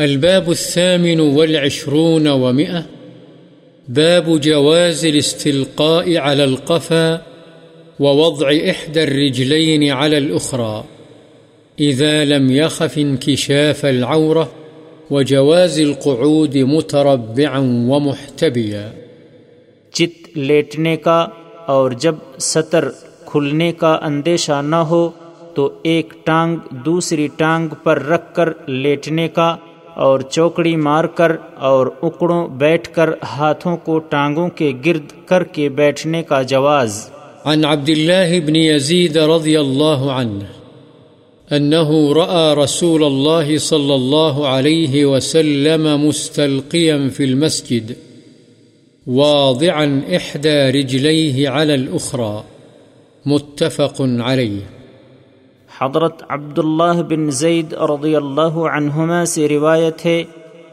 الباب الثامن والعشرون ومئة. باب جواز الاستلقاء على القفا ووضع إحدى الرجلين على الأخرى. إذا لم يخف انكشاف العورة وجواز القعود متربعا ومحتبيا. چت لیٹنے کا اور جب سطر کھلنے کا اندیشہ نہ ہو تو ایک ٹانگ دوسری ٹانگ پر رکھ کر لیٹنے کا اور چوکڑی مار کر اور اکڑوں بیٹھ کر ہاتھوں کو ٹانگوں کے گرد کر کے بیٹھنے کا جواز۔ عن عبد الله بن يزيد رضي الله عنه أنه رأى رسول الله صلى الله عليه وسلم مستلقيا في المسجد واضعا إحدى رجليه على الأخرى، متفق عليه۔ حضرت عبداللہ بن زید رضی اللہ عنہما سے روایت ہے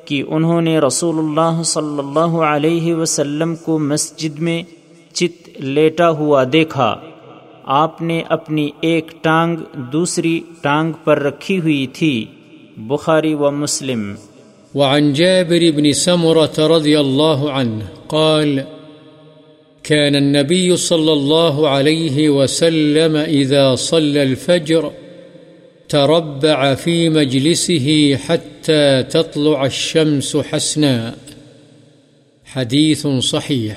کہ انہوں نے رسول اللہ صلی اللہ علیہ وسلم کو مسجد میں چت لیٹا ہوا دیکھا۔ آپ نے اپنی ایک ٹانگ دوسری ٹانگ پر رکھی ہوئی تھی۔ بخاری و مسلم۔ وعن جابر بن سمرة رضي الله عنه قال كان النبي صلى الله عليه وسلم إذا صلى الفجر تربع في مجلسه حتى تطلع الشمس حسناء حديث صحيح.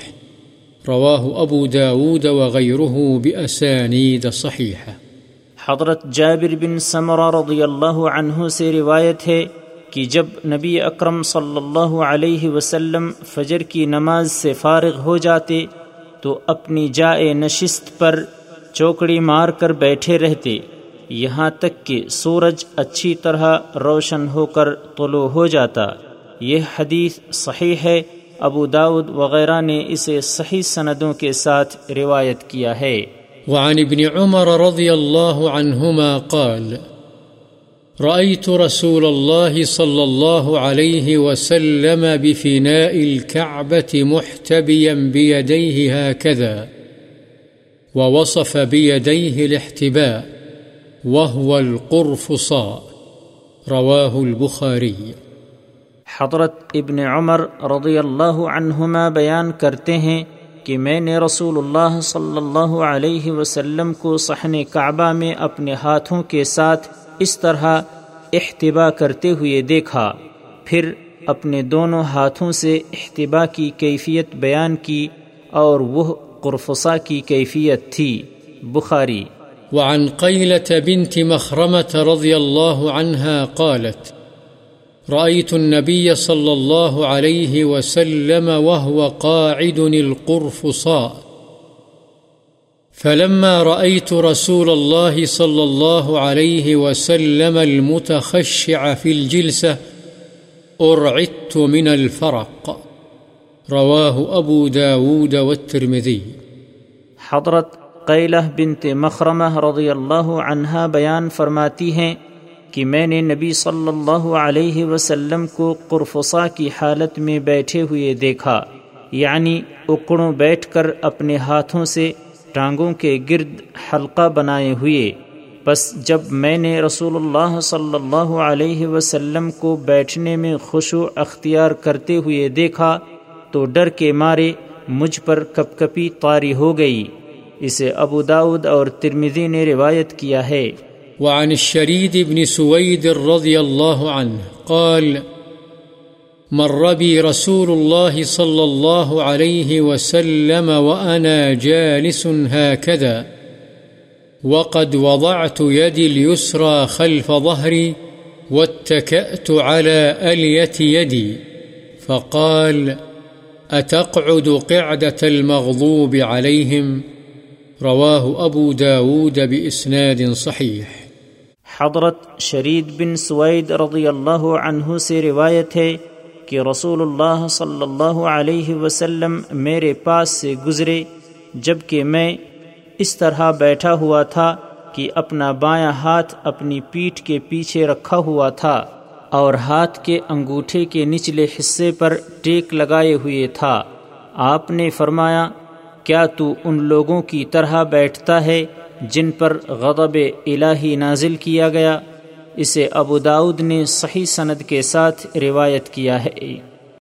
رواه أبو داود وغيره بأسانيد صحيحة. حضرت جابر بن سمرہ رضی اللہ عنہ سے روایت ہے کہ جب نبی اکرم صلی اللہ علیہ وسلم فجر کی نماز سے فارغ ہو جاتے تو اپنی جائے نشست پر چوکڑی مار کر بیٹھے رہتے۔ یہاں تک کہ سورج اچھی طرح روشن ہو کر طلوع ہو جاتا۔ یہ حدیث صحیح ہے۔ ابو داود وغیرہ نے اسے صحیح سندوں کے ساتھ روایت کیا ہے۔ وعن ابن عمر رضی اللہ عنہما قال رأيت رسول الله صلى الله عليه وسلم بفناء الكعبة محتبيا بيديه هكذا، ووصف بيديه الاحتباء، وهو القرفصاء رواه البخاري. حضرت ابن عمر رضی اللہ عنہما بیان کرتے ہیں کہ میں نے رسول اللہ صلی اللہ علیہ وسلم کو صحن کعبہ میں اپنے ہاتھوں کے ساتھ اس طرح احتبا کرتے ہوئے دیکھا۔ پھر اپنے دونوں ہاتھوں سے احتبا کی کیفیت بیان کی اور وہ قرفصا کی کیفیت تھی۔ بخاری۔ وعن قيلة بنت مخرمة رضي الله عنها قالت، رأيت النبي صلى الله عليه وسلم وهو قاعد القرفصاء. فلما رأيت رسول الله صلى الله عليه وسلم المتخشع في الجلسة، أرعدت من الفرق. رواه أبو داود والترمذي. حضرت قیلہ بنت مخرمہ رضی اللہ عنہا بیان فرماتی ہیں کہ میں نے نبی صلی اللہ علیہ وسلم کو قرفصا کی حالت میں بیٹھے ہوئے دیکھا یعنی اکڑوں بیٹھ کر اپنے ہاتھوں سے ٹانگوں کے گرد حلقہ بنائے ہوئے۔ بس جب میں نے رسول اللہ صلی اللہ علیہ وسلم کو بیٹھنے میں خوشو اختیار کرتے ہوئے دیکھا تو ڈر کے مارے مجھ پر کپ کپی طاری ہو گئی۔ اسے ابو داود اور ترمذی نے روایت کیا ہے۔ وعن الشريد بن سويد رضي الله عنه قال مر بي رسول الله صلى الله عليه وسلم وأنا جالس هكذا. وقد وضعت يدي اليسرى خلف ظهري واتكأت على ألية يدي. فقال أتقعد قعدة المغضوب عليهم؟ رواه أبو داود بإسناد صحيح. حضرت شرید بن سوید رضی اللہ عنہ سے روایت ہے کہ رسول اللہ صلی اللہ علیہ وسلم میرے پاس سے گزرے جبکہ میں اس طرح بیٹھا ہوا تھا کہ اپنا بایاں ہاتھ اپنی پیٹھ کے پیچھے رکھا ہوا تھا اور ہاتھ کے انگوٹھے کے نچلے حصے پر ٹیک لگائے ہوئے تھا۔ آپ نے فرمایا، کیا تو ان لوگوں کی طرح بیٹھتا ہے جن پر غضب الہی نازل کیا گیا؟ اسے ابو داود نے صحیح سند کے ساتھ روایت کیا ہے۔